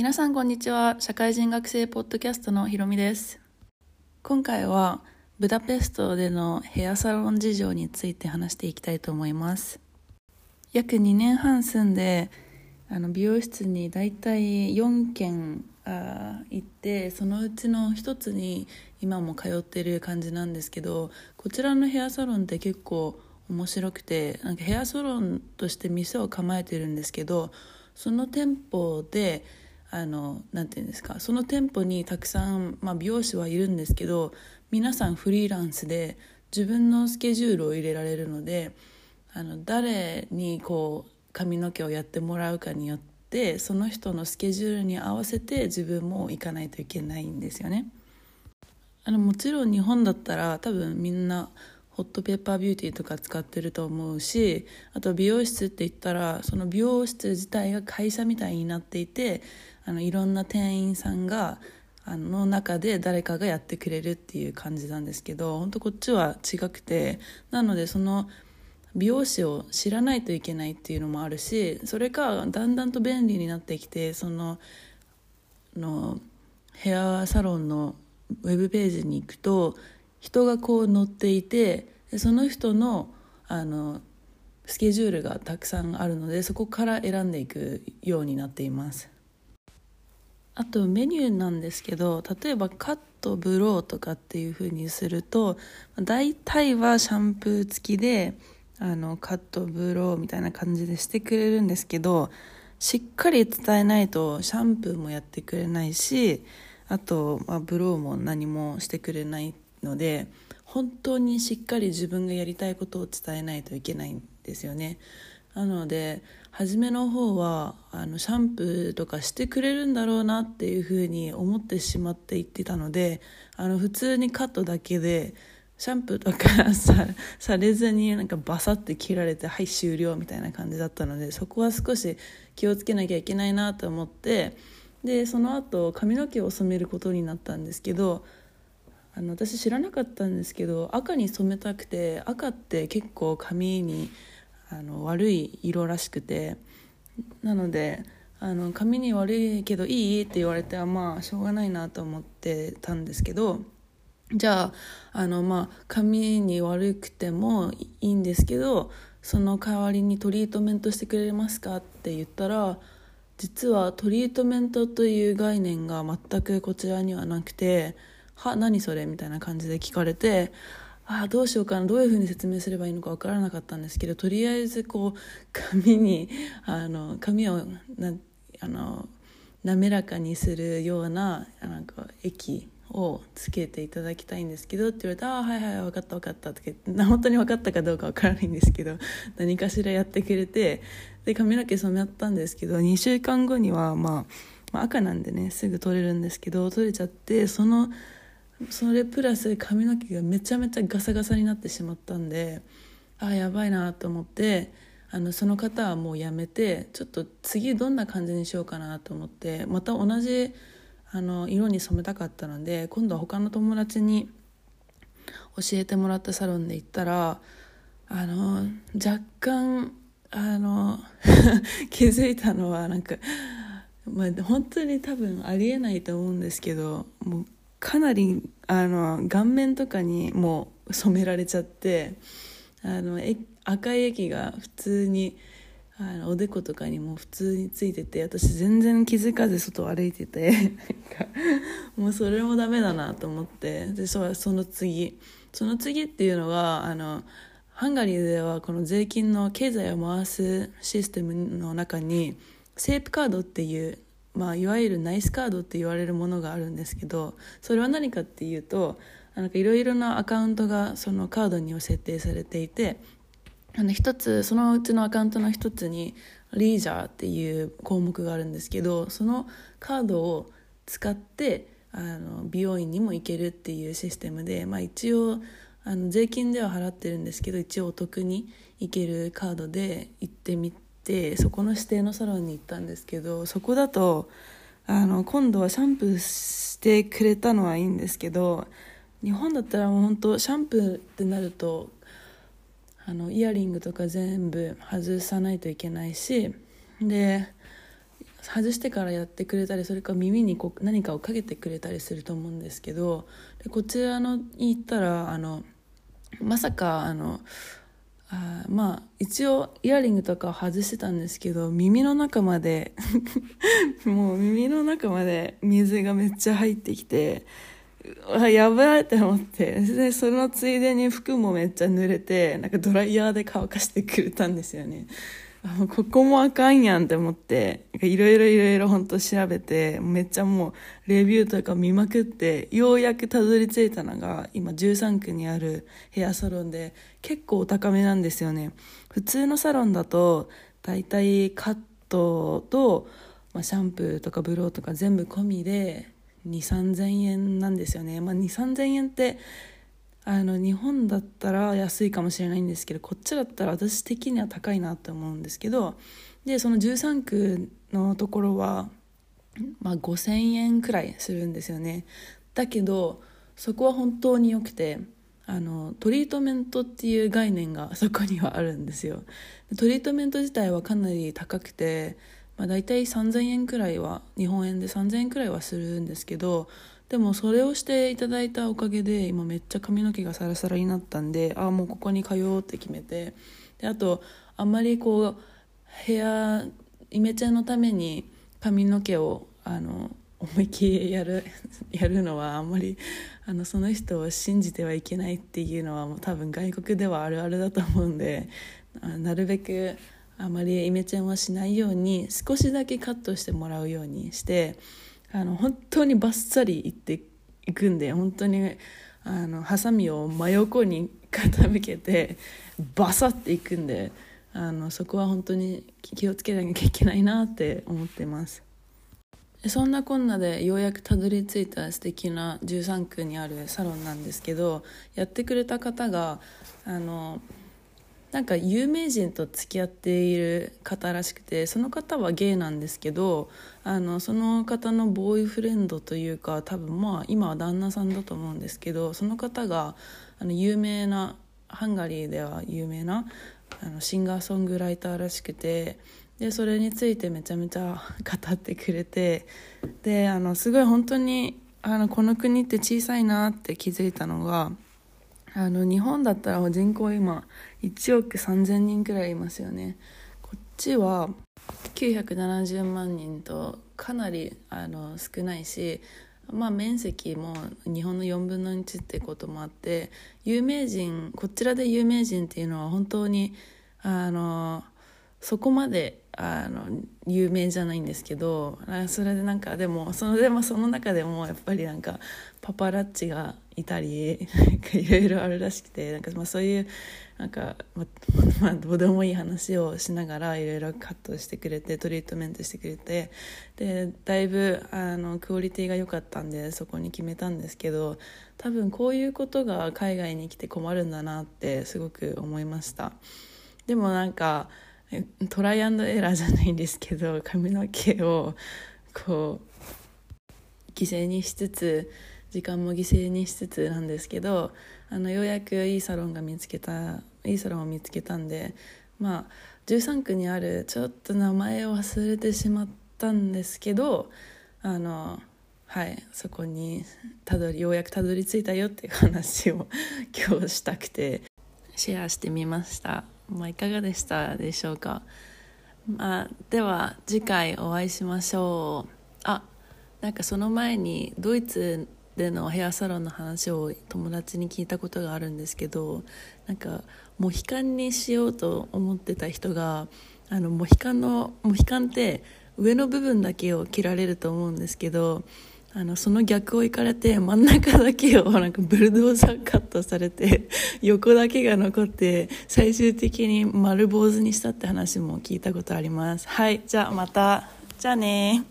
皆さんこんにちは。社会人学生ポッドキャストのひろみです。今回はブダペストでのヘアサロン事情について話していきたいと思います。約2年半住んであの美容室にだいたい4軒あ行ってそのうちの1つに今も通ってる感じなんですけどこちらのヘアサロンって結構面白くてなんかヘアサロンとして店を構えてるんですけどその店舗であのなて言うんですかその店舗にたくさん、まあ、美容師はいるんですけど皆さんフリーランスで自分のスケジュールを入れられるのであの誰にこう髪の毛をやってもらうかによってその人のスケジュールに合わせて自分も行かないといけないんですよね。あのもちろん日本だったら多分みんなホットペッパービューティーとか使ってると思うしあと美容室って言ったらその美容室自体が会社みたいになっていてあのいろんな店員さんがあの中で誰かがやってくれるっていう感じなんですけど本当こっちは違くてなのでその美容師を知らないといけないっていうのもあるしそれかだんだんと便利になってきてそののヘアサロンのウェブページに行くと人がこう載っていてその人のあのスケジュールがたくさんあるのでそこから選んでいくようになっています。あとメニューなんですけど例えばカットブローとかっていう風にすると大体はシャンプー付きであのカットブローみたいな感じでしてくれるんですけどしっかり伝えないとシャンプーもやってくれないしあと、まあ、ブローも何もしてくれないので本当にしっかり自分がやりたいことを伝えないといけないんですよね。なので初めの方はあのシャンプーとかしてくれるんだろうなっていうふうに思ってしまっていってたのであの普通にカットだけでシャンプーとかさされずになんかバサッて切られてはい終了みたいな感じだったのでそこは少し気をつけなきゃいけないなと思ってでその後髪の毛を染めることになったんですけどあの私知らなかったんですけど赤に染めたくて赤って結構髪にあの悪い色らしくてなのであの髪に悪いけどいいって言われてはまあしょうがないなと思ってたんですけどじゃああのまあ髪に悪くてもいいんですけどその代わりにトリートメントしてくれますかって言ったら実はトリートメントという概念が全くこちらにはなくて「は何それ?」みたいな感じで聞かれてあどうしようかなどういうふうに説明すればいいのか分からなかったんですけどとりあえずこう髪に あの髪をなあの滑らかにするようななんか液をつけていただきたいんですけどって言われて「ああはいはい分かった分かった」とか言って本当に分かったかどうか分からないんですけど 何かしらやってくれてで髪の毛染めったんですけど2週間後には、まあ、まあ赤なんでねすぐ取れるんですけど取れちゃってその。それプラス髪の毛がめちゃめちゃガサガサになってしまったんでああやばいなと思ってあのその方はもうやめてちょっと次どんな感じにしようかなと思ってまた同じあの色に染めたかったので今度は他の友達に教えてもらったサロンで行ったらあの若干あの 気づいたのはなんか、まあ、本当に多分ありえないと思うんですけどもうかなりあの顔面とかにもう染められちゃってあの赤い液が普通にあのおでことかにも普通についてて私全然気づかず外を歩いててもうそれもダメだなと思ってでそその次。その次っていうのがあのハンガリーではこの税金の経済を回すシステムの中にセープカードっていうまあ、いわゆるナイスカードって言われるものがあるんですけどそれは何かっていうといろいろなアカウントがそのカードには設定されていてあの一つそのうちのアカウントの一つにリージャーっていう項目があるんですけどそのカードを使ってあの美容院にも行けるっていうシステムで、まあ、一応あの税金では払ってるんですけど一応お得に行けるカードで行ってみて。てそこの指定のサロンに行ったんですけどそこだとあの今度はシャンプーしてくれたのはいいんですけど日本だったらもう本当シャンプーってなるとあのイヤリングとか全部外さないといけないしで外してからやってくれたりそれか耳にこう何かをかけてくれたりすると思うんですけどでこちらのに行ったらあのまさかあのあまあ一応イヤリングとかを外してたんですけど耳の中まで もう耳の中まで水がめっちゃ入ってきてあやばいって思ってでそのついでに服もめっちゃ濡れてなんかドライヤーで乾かしてくれたんですよね。ここもあかんやんって思っていろいろいろいろ本当調べてめっちゃもうレビューとか見まくってようやくたどり着いたのが今13区にあるヘアサロンで結構お高めなんですよね。普通のサロンだとだいたいカットと、シャンプーとかブローとか全部込みで2 3 0 0 0円なんですよね、まあ、2 3 0 0 0円ってあの日本だったら安いかもしれないんですけどこっちだったら私的には高いなって思うんですけどでその13区のところは、まあ、5,000円くらいするんですよね。だけどそこは本当に良くてあのトリートメントっていう概念が そこにはあるんですよ。トリートメント自体はかなり高くて、まあ、大体3000円くらいは日本円で3000円くらいはするんですけどでもそれをしていただいたおかげで今めっちゃ髪の毛がサラサラになったんでああもうここに通うって決めてであとあんまりこうヘアイメチェンのために髪の毛をあの思いっきりやる やるのはあんまりあのその人を信じてはいけないっていうのはもう多分外国ではあるあるだと思うんでなるべくあまりイメチェンはしないように少しだけカットしてもらうようにしてあの本当にバッサリいっていくんで本当にあのハサミを真横に傾けてバサッていくんであのそこは本当に気をつけなきゃいけないなって思ってます。そんなこんなでようやくたどり着いた素敵な13区にあるサロンなんですけどやってくれた方があのなんか有名人と付き合っている方らしくてその方はゲイなんですけどあのその方のボーイフレンドというか多分まあ今は旦那さんだと思うんですけどその方があの有名なハンガリーでは有名なあのシンガーソングライターらしくてでそれについてめちゃめちゃ 語ってくれてであのすごい本当にあのこの国って小さいなって気づいたのが。あの日本だったら人口今1億3000人くらいいますよね。こっちは970万人とかなりあの少ないしまあ面積も日本の4分の1ってこともあって有名人こちらで有名人っていうのは本当にあのそこまであの有名じゃないんですけどそれでなんかでもそのでもその中でもやっぱりなんかパパラッチがいたりいろいろあるらしくてなんかまあそういうなんか、ままあ、どうでもいい話をしながらいろいろカットしてくれてトリートメントしてくれてでだいぶあのクオリティが良かったんでそこに決めたんですけど多分こういうことが海外に来て困るんだなってすごく思いました。でもなんかトライアンドエラーじゃないんですけど髪の毛をこう犠牲にしつつ時間も犠牲にしつつなんですけどあのようやくいいサロンが見つけたいいサロンを見つけたんでまあ13区にあるちょっと名前を忘れてしまったんですけどあのはいそこにたどりようやくたどり着いたよっていう話を 今日したくてシェアしてみました、まあ、いかがでしたでしょうか、まあ、では次回お会いしましょう。あなんかその前にドイツでのヘアサロンの話を友達に聞いたことがあるんですけどなんかモヒカンにしようと思ってた人があのモヒカンのモヒカンって上の部分だけを切られると思うんですけどあのその逆を行かれて真ん中だけをなんかブルドーザーカットされて 横だけが残って最終的に丸坊主にしたって話も聞いたことあります。はいじゃあまた。じゃあね